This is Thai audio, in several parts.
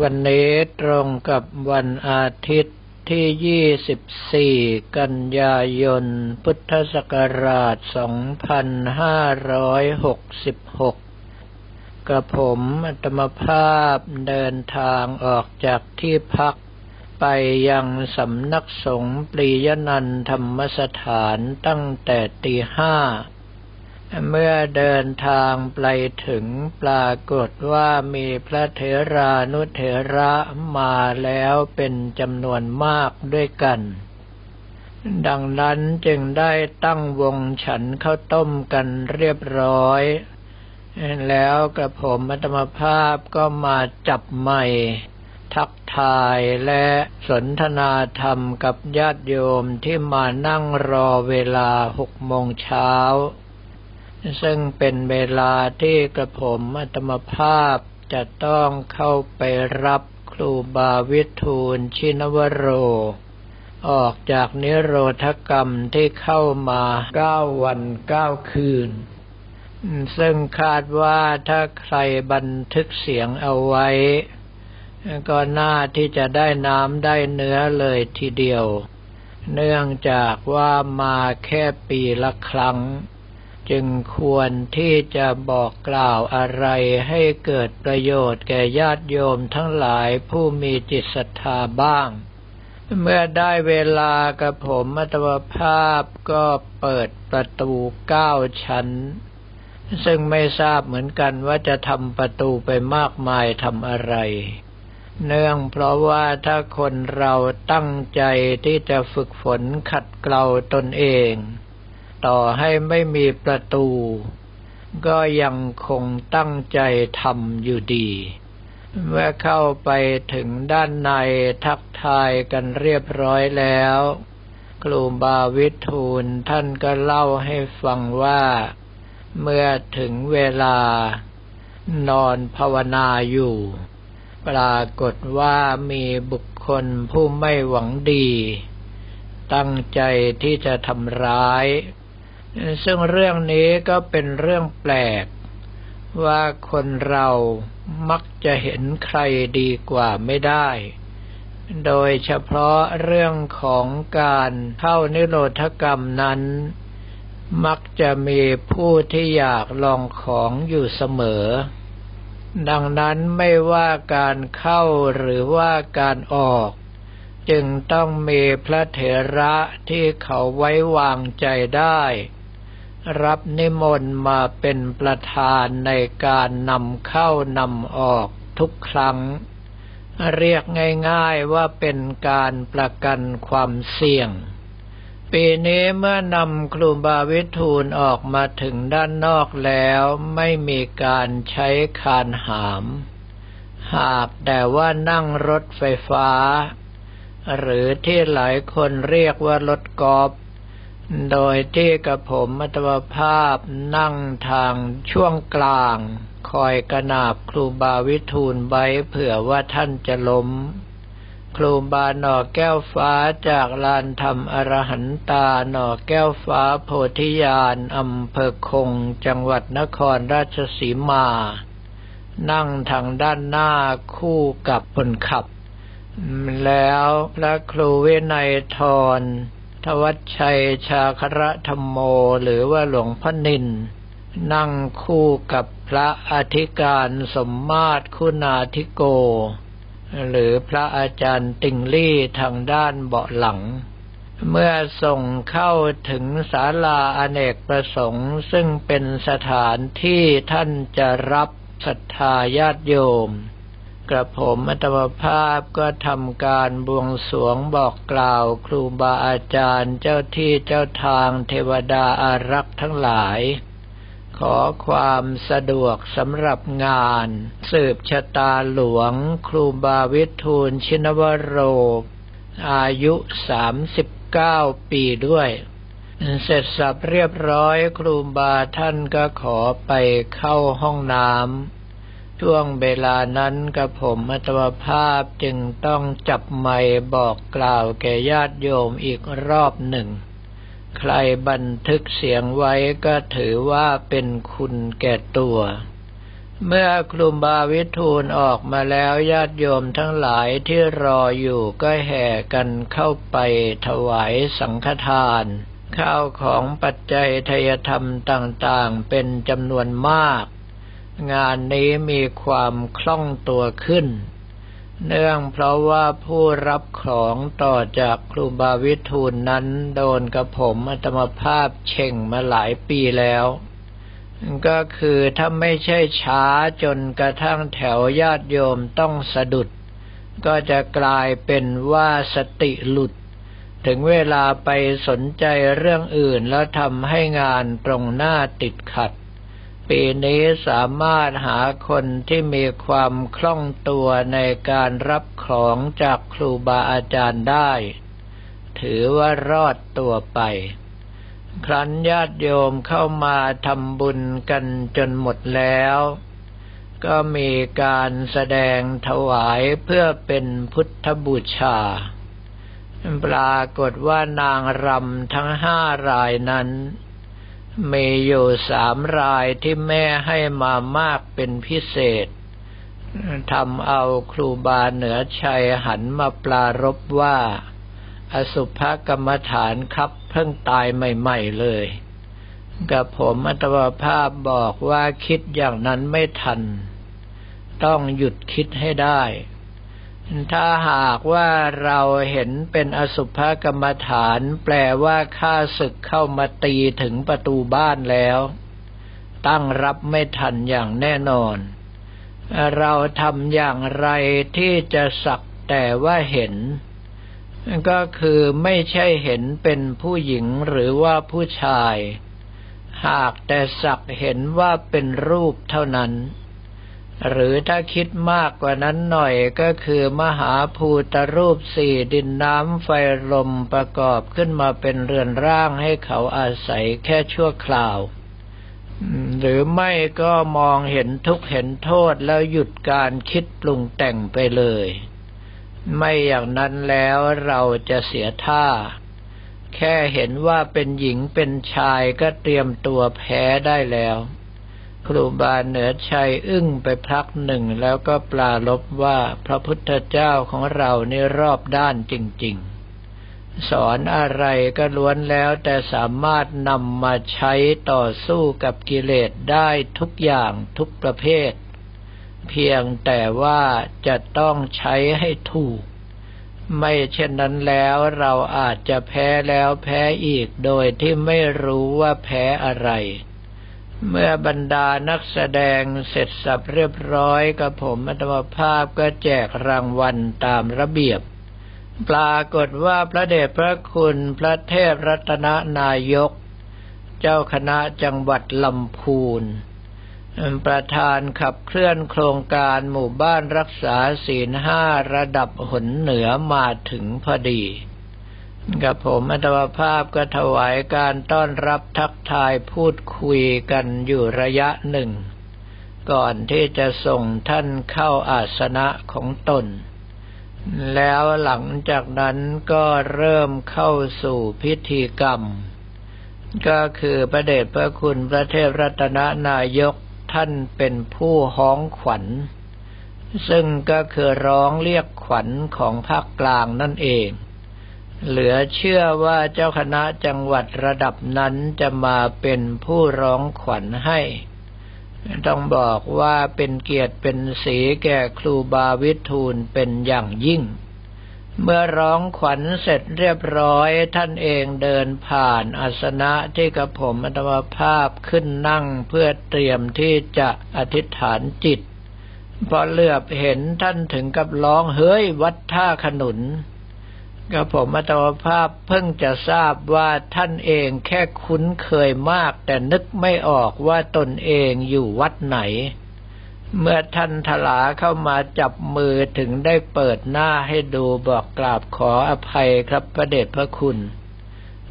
วันนี้ตรงกับวันอาทิตย์ที่ 24 กันยายน พุทธศักราช 2566 กระผมอัตมภาพเดินทางออกจากที่พักไปยังสำนักสงฆ์ปรียนันธรรมสถานตั้งแต่ตีห้า เมื่อเดินทางไปถึงปรากฏว่ามีพระเถรานุเถระมาแล้วเป็นจำนวนมากด้วยกัน ดังนั้นจึงได้ตั้งวงฉันข้าวต้มกันเรียบร้อย แล้วกระผมมัตมภาพก็มาจับใหม่ทักทายและสนทนาธรรมกับญาติโยมที่มานั่งรอเวลาหกโมงเช้า ซึ่งเป็นเวลาที่กระผมอัตมภาพจะต้องเข้าไปรับครูบาวิทูลชินวโร ออกจากนิโรธกรรมที่เข้ามาเก้าวันเก้าคืน ซึ่งคาดว่าถ้าใครบันทึกเสียงเอาไว้ ก็น่าที่จะได้น้ำได้เนื้อเลยทีเดียว เนื่องจากว่ามาแค่ปีละครั้ง จึงควรที่จะบอกกล่าวอะไรให้เกิดประโยชน์แก่ญาติโยมทั้งหลายผู้มีจิตศรัทธาบ้าง เมื่อได้เวลากับผมมัตวภาพก็เปิดประตูเก้าชั้น ซึ่งไม่ทราบเหมือนกันว่าจะทำประตูไปมากมายทำอะไรเนื่องเพราะว่าถ้าคนเราตั้งใจที่จะฝึกฝนขัดเกลาตนเอง ต่อให้ไม่มีประตู ก็ยังคงตั้งใจทำอยู่ดี เมื่อเข้าไปถึงด้านในทักทายกันเรียบร้อยแล้วครูบาวิทูลท่านก็เล่าให้ฟังว่า เมื่อถึงเวลานอนภาวนาอยู่ ปรากฏว่ามีบุคคลผู้ไม่หวังดี ตั้งใจที่จะทำร้าย ซึ่งเรื่องนี้ก็เป็นเรื่องแปลก ว่าคนเรามักจะเห็นใครดีกว่าไม่ได้ โดยเฉพาะเรื่องของการเข้านิโรธกรรมนั้น มักจะมีผู้ที่อยากลองของอยู่เสมอ ดังนั้นไม่ว่าการเข้าหรือว่าการออกจึงต้องมีพระเถระที่เขาไว้วางใจได้ รับนิมนต์มาเป็นประธานในการนำเข้านำออกทุกครั้ง เรียกง่ายๆว่าเป็นการประกันความเสี่ยง ปีนี้เมื่อนำครูบาวิทูลออกมาถึงด้านนอกแล้วไม่มีการใช้คานหาม หากแต่ว่านั่งรถไฟฟ้า หรือที่หลายคนเรียกว่ารถกอล์ฟ โดยที่กระผมมัตวภาพนั่งทางช่วงกลาง คอยกระนาบครูบาวิทูลไว้เผื่อว่าท่านจะล้ม ครูบาหน่อแก้วฟ้าจากลานธรรมอรหันตาหน่อแก้วฟ้าโพธิญาณอำเภอคง จังหวัดนครราชสีมา นั่งทางด้านหน้าคู่กับคนขับ แล้วพระครูเวนัยทร ทวัชชัยชาคระธรรมโมหรือว่าหลวงพ่อนิน นั่งคู่กับพระอธิการสมมาตรคุณาธิโก หรือพระอาจารย์ติงลี่ทางด้านเบาะหลัง เมื่อส่งเข้าถึงศาลาอเนกประสงค์ซึ่งเป็นสถานที่ท่านจะรับศรัทธาญาติโยม กระผมอัตมภาพก็ทำการบวงสวงบอกกล่าวครูบาอาจารย์เจ้าที่เจ้าทางเทวดาอารักษ์ทั้งหลาย ขอความสะดวกสำหรับงาน สืบชะตาหลวงครูบาวิทูลชินวโร อายุสามสิบเก้าปีด้วยเสร็จสับเรียบร้อยครูบาท่านก็ขอไปเข้าห้องน้ำ ช่วงเวลานั้นกับผมมัตวภาพจึงต้องจับไม้บอกกล่าวแก่ญาติโยมอีกรอบหนึ่ง ใครบันทึกเสียงไว้ก็ถือว่าเป็นคุณแก่ตัว เมื่อคลุมบาวิทูลออกมาแล้วญาติโยมทั้งหลายที่รออยู่ก็แห่กันเข้าไปถวายสังฆทาน ข้าวของปัจจัยทยธรรมต่างๆเป็นจำนวนมาก งานนี้มีความคล่องตัวขึ้น เนื่องเพราะว่าผู้รับของต่อจากครูบาวิทูลนั้นโดนกระผมอัตมภาพเช่งมาหลายปีแล้ว ก็คือถ้าไม่ใช่ช้าจนกระทั่งแถวญาติโยมต้องสะดุด ก็จะกลายเป็นว่าสติหลุดถึงเวลาไปสนใจเรื่องอื่นแล้วทำให้งานตรงหน้าติดขัด ปีนี้สามารถหาคนที่มีความคล่องตัวในการรับของจากครูบาอาจารย์ได้ ถือว่ารอดตัวไป ครั้นญาติโยมเข้ามาทำบุญกันจนหมดแล้ว ก็มีการแสดงถวายเพื่อเป็นพุทธบูชา ปรากฏว่านางรำทั้งห้ารายนั้น มีอยู่สามรายที่แม่ให้มามากเป็นพิเศษทำเอาครูบาเหนือชัยหันมาปลารบว่า อสุภกรรมฐานครับเพิ่งตายใหม่ ๆ เลย กับผมอัตวภาพบอกว่าคิดอย่างนั้นไม่ทัน ต้องหยุดคิดให้ได้ ถ้าหากว่าเราเห็นเป็นอสุภกรรมฐาน แปลว่าข้าศึกเข้ามาตีถึงประตูบ้านแล้ว ตั้งรับไม่ทันอย่างแน่นอน เราทำอย่างไรที่จะสักแต่ว่าเห็น ก็คือไม่ใช่เห็นเป็นผู้หญิงหรือว่าผู้ชาย หากแต่สักเห็นว่าเป็นรูปเท่านั้น หรือถ้าคิดมากกว่านั้นหน่อยก็คือมหาภูตรูปสี่ดินน้ำไฟลมประกอบขึ้นมาเป็นเรือนร่างให้เขาอาศัยแค่ชั่วคราว หรือไม่ก็มองเห็นทุกเห็นโทษแล้วหยุดการคิดปรุงแต่งไปเลย ไม่อย่างนั้นแล้วเราจะเสียท่า แค่เห็นว่าเป็นหญิงเป็นชายก็เตรียมตัวแพ้ได้แล้ว ครูบาเหนือชัยอึ้งไปพักหนึ่งแล้วก็ปลาลบว่าพระพุทธเจ้าของเรานี่รอบด้านจริง ๆ สอนอะไรก็ล้วนแล้วแต่สามารถนำมาใช้ต่อสู้กับกิเลสได้ทุกอย่างทุกประเภท เพียงแต่ว่าจะต้องใช้ให้ถูก ไม่เช่นนั้นแล้วเราอาจจะแพ้แล้วแพ้อีกโดยที่ไม่รู้ว่าแพ้อะไร เมื่อบรรดานักแสดงเสร็จสับเรียบร้อยกับผมอัตมภาพก็แจกรางวัลตามระเบียบ ปรากฏว่าพระเดชพระคุณพระเทพรัตนนายก เจ้าคณะจังหวัดลำพูน ประธานขับเคลื่อนโครงการหมู่บ้านรักษาศีลห้าระดับหนเหนือมาถึงพอดี กับผมอัตวภาพก็ถวายการต้อนรับทักทายพูดคุยกันอยู่ระยะหนึ่ง ก่อนที่จะส่งท่านเข้าอาสนะของตน แล้วหลังจากนั้นก็เริ่มเข้าสู่พิธีกรรม ก็คือพระเดชพระคุณพระเทพรัตนนายกท่านเป็นผู้ฮ้องขวัญ ซึ่งก็คือร้องเรียกขวัญของภาคกลางนั่นเอง เหลือเชื่อว่าเจ้าคณะจังหวัดระดับนั้นจะมาเป็นผู้ร้องขวัญให้ ต้องบอกว่าเป็นเกียรติเป็นสีแก่ครูบาวิทูลเป็นอย่างยิ่ง เมื่อร้องขวัญเสร็จเรียบร้อยท่านเองเดินผ่านอาสนะที่กระผมอัตมาภาพขึ้นนั่งเพื่อเตรียมที่จะอธิษฐานจิต พอเหลือบเห็นท่านถึงกับร้องเฮ้ยวัดท่าขนุน กระผมอัตมภาพเพิ่งจะทราบว่าท่านเองแค่คุ้นเคยมาก แต่นึกไม่ออกว่าตนเองอยู่วัดไหน เมื่อท่านทลาเข้ามาจับมือถึงได้เปิดหน้าให้ดูบอกกราบขออภัยครับพระเดชพระคุณ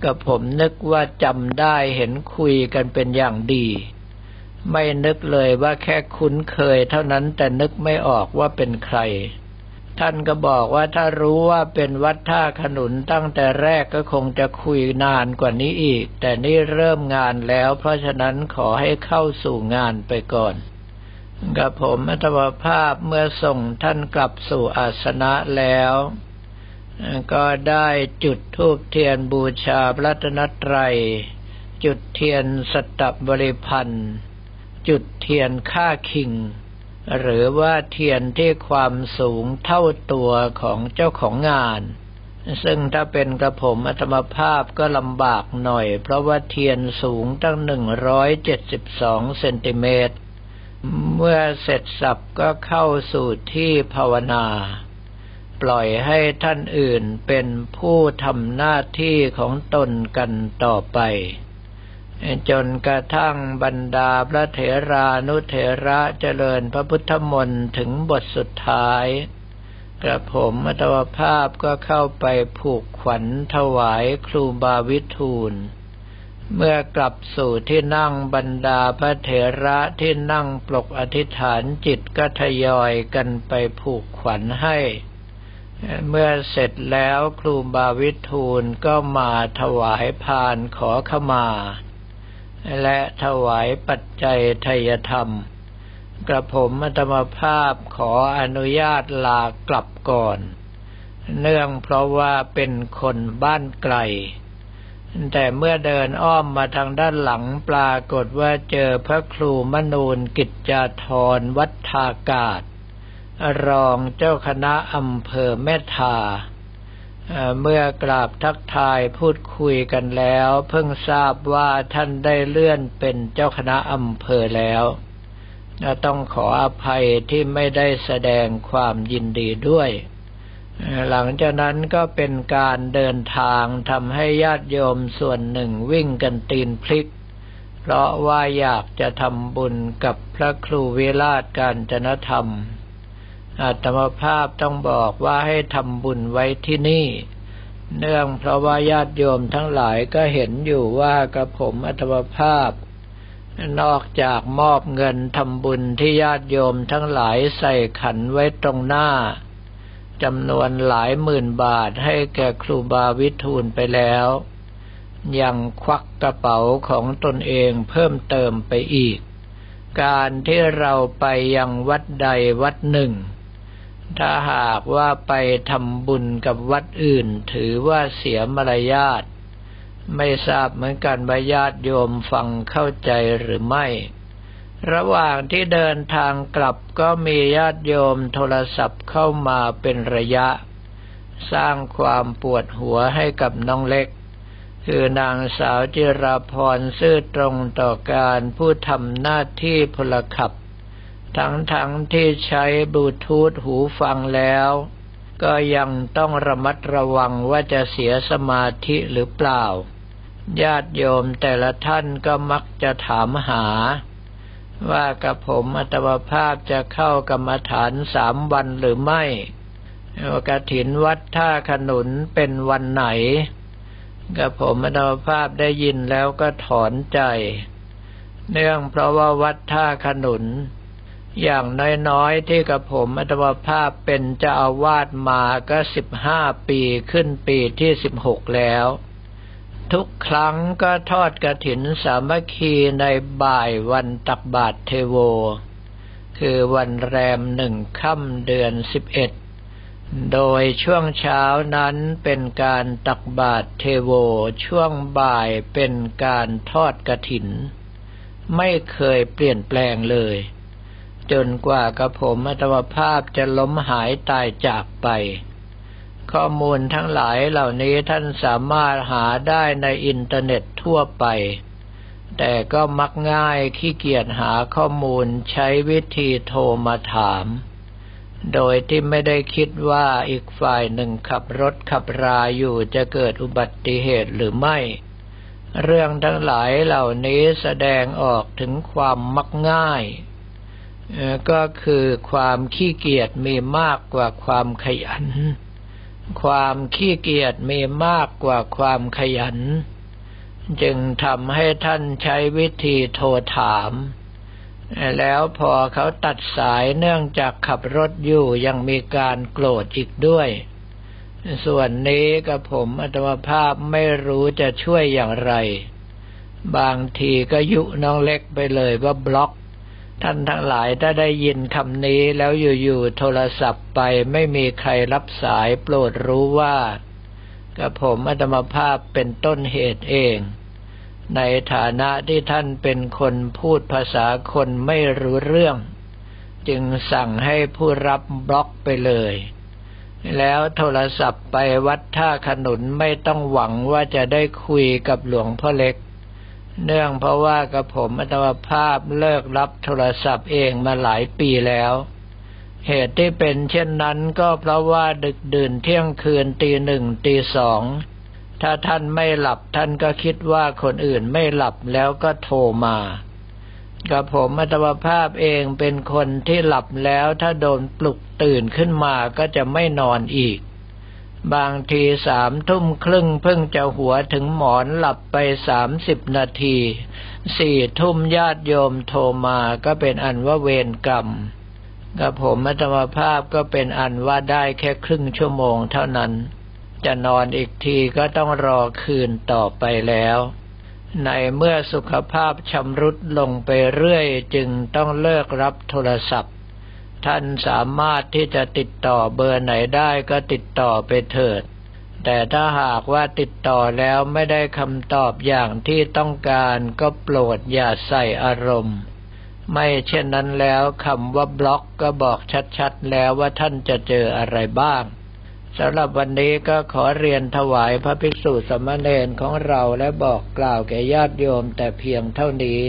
กับผมนึกว่าจำได้เห็นคุยกันเป็นอย่างดี ไม่นึกเลยว่าแค่คุ้นเคยเท่านั้นแต่นึกไม่ออกว่าเป็นใคร ท่านก็บอกว่าถ้ารู้ว่าเป็นวัดท่าขนุนตั้งแต่แรกก็คงจะคุยนานกว่านี้อีก แต่นี่เริ่มงานแล้ว เพราะฉะนั้นขอให้เข้าสู่งานไปก่อนกับผมอัตมภาพเมื่อส่งท่านกลับสู่อาสนะแล้ว ก็ได้จุดธูปเทียนบูชาพระตนตรัย จุดเทียนสตับบริพันธ์ จุดเทียนค่าคิง หรือว่าเทียนที่ความสูงเท่าตัวของเจ้าของงาน ซึ่งถ้าเป็นกระผมอัตมภาพก็ลำบากหน่อย เพราะว่าเทียนสูงตั้งหนึ่งร้อยเจ็ดสิบสองเซนติเมตร เมื่อเสร็จสับก็เข้าสู่ที่ภาวนา ปล่อยให้ท่านอื่นเป็นผู้ทำหน้าที่ของตนกันต่อไป จนกระทั่งบรรดาพระเถรานุเถระเจริญพระพุทธมนต์ถึงบทสุดท้าย กระผมอัตวภาพก็เข้าไปผูกขวัญถวายครูบาวิทูล เมื่อกลับสู่ที่นั่งบรรดาพระเถระที่นั่งปลกอธิษฐานจิตก็ทยอยกันไปผูกขวัญให้เมื่อเสร็จแล้วครูบาวิทูลก็มาถวายพานขอขมา และถวายปัจจัยทยธรรม กระผมอัตมภาพขออนุญาตลากลับก่อน เนื่องเพราะว่าเป็นคนบ้านไกล แต่เมื่อเดินอ้อมมาทางด้านหลังปรากฏว่าเจอพระครูมนูนกิจจาธรวัฒากาศ รองเจ้าคณะอำเภอแม่ทา เมื่อกราบทักทายพูดคุยกันแล้ว เพิ่งทราบว่าท่านได้เลื่อนเป็นเจ้าคณะอำเภอแล้วต้องขออภัยที่ไม่ได้แสดงความยินดีด้วย หลังจากนั้นก็เป็นการเดินทางทำให้ญาติโยมส่วนหนึ่งวิ่งกันตีนพลิก เพราะว่าอยากจะทำบุญกับพระครูวิราชการจนธรรม อาตมภาพต้องบอกว่าให้ทำบุญไว้ที่นี่ เนื่องเพราะว่าญาติโยมทั้งหลายก็เห็นอยู่ว่ากระผมอัตมภาพ นอกจากมอบเงินทำบุญที่ญาติโยมทั้งหลายใส่ขันไว้ตรงหน้าจำนวนหลายหมื่นบาทให้แก่ครูบาวิทูลไปแล้ว ยังควักกระเป๋าของตนเองเพิ่มเติมไปอีก การที่เราไปยังวัดใดวัดหนึ่ง ถ้าหากว่าไปทำบุญกับวัดอื่น ถือว่าเสียมารยาทไม่ทราบเหมือนกันว่าญาติโยมฟังเข้าใจหรือไม่ ระหว่างที่เดินทางกลับก็มีญาติโยมโทรศัพท์เข้ามาเป็นระยะ สร้างความปวดหัวให้กับน้องเล็ก คือนางสาวจิราพรซื่อตรงต่อการผู้ทำหน้าที่พลขับ ทั้งทั้งที่ใช้บลูทูธหูฟังแล้ว ก็ยังต้องระมัดระวังว่าจะเสียสมาธิหรือเปล่า ญาติโยมแต่ละท่านก็มักจะถามหา ว่ากับผมอัตวภาพจะเข้ากรรมฐานสามวันหรือไม่กระถินวัดท่าขนุนเป็นวันไหนกับผมอัตวภาพได้ยินแล้วก็ถอนใจ เนื่องเพราะว่าวัดท่าขนุน อย่างน้อยๆ ที่กับผมอัตวภาพเป็นเจ้าอาวาสมาก็สิบห้าปีขึ้นปีที่สิบหกแล้ว ทุกครั้งก็ทอดกระถินสามัคคีในบ่ายวันตักบาตรเทโว คือวันแรมหนึ่งค่ำเดือนสิบเอ็ดโดยช่วงเช้านั้นเป็นการตักบาตรเทโว ช่วงบ่ายเป็นการทอดกระถิน ไม่เคยเปลี่ยนแปลงเลย จนกว่ากระผมอัตวภาพจะล้มหายตายจากไป ข้อมูลทั้งหลายเหล่านี้ท่านสามารถหาได้ในอินเทอร์เน็ตทั่วไป แต่ก็มักง่ายขี้เกียจหาข้อมูลใช้วิธีโทรมาถาม โดยที่ไม่ได้คิดว่าอีกฝ่ายหนึ่งขับรถขับราอยู่จะเกิดอุบัติเหตุหรือไม่เรื่องทั้งหลายเหล่านี้แสดงออกถึงความมักง่าย ก็คือความขี้เกียจมีมากกว่าความขยัน ความขี้เกียจมีมากกว่าความขยัน จึงทำให้ท่านใช้วิธีโทรถาม แล้วพอเขาตัดสายเนื่องจากขับรถอยู่ยังมีการโกรธอีกด้วย ส่วนนี้กับผมอัตมภาพไม่รู้จะช่วยอย่างไร บางทีก็ยุน้องเล็กไปเลยว่าบล็อก ท่านทั้งหลายถ้าได้ยินคำนี้แล้วอยู่ๆโทรศัพท์ไปไม่มีใครรับสายโปรดรู้ว่ากับผมอัตมภาพเป็นต้นเหตุเอง ในฐานะที่ท่านเป็นคนพูดภาษาคนไม่รู้เรื่อง จึงสั่งให้ผู้รับบล็อกไปเลย แล้วโทรศัพท์ไปวัดท่าขนุนไม่ต้องหวังว่าจะได้คุยกับหลวงพ่อเล็ก เนื่องเพราะว่ากับผมอัตมภาพเลิกรับโทรศัพท์เองมาหลายปีแล้ว เหตุที่เป็นเช่นนั้นก็เพราะว่าดึกดื่นเที่ยงคืนตีหนึ่งตีสองถ้าท่านไม่หลับท่านก็คิดว่าคนอื่นไม่หลับแล้วก็โทรมากับผมอัตวภาพเองเป็นคนที่หลับแล้วถ้าโดนปลุกตื่นขึ้นมาก็จะไม่นอนอีก บางทีสามทุ่มครึ่งเพิ่งจะหัวถึงหมอนหลับไปสามสิบนาที สี่ทุ่มญาติโยมโทรมาก็เป็นอันว่าเวรกรรมกับผมมัตมภาพก็เป็นอันว่าได้แค่ครึ่งชั่วโมงเท่านั้น จะนอนอีกทีก็ต้องรอคืนต่อไปแล้ว ในเมื่อสุขภาพชำรุดลงไปเรื่อยจึงต้องเลิกรับโทรศัพท์ ท่านสามารถที่จะติดต่อเบอร์ไหนได้ก็ติดต่อไปเถิด แต่ถ้าหากว่าติดต่อแล้วไม่ได้คำตอบอย่างที่ต้องการก็โปรดอย่าใส่อารมณ์ ไม่เช่นนั้นแล้วคำว่าบล็อกก็บอกชัดๆแล้วว่าท่านจะเจออะไรบ้างสำหรับวันนี้ก็ขอเรียนถวายพระภิกษุสมณเณรของเราและบอกกล่าวแก่ญาติโยมแต่เพียงเท่านี้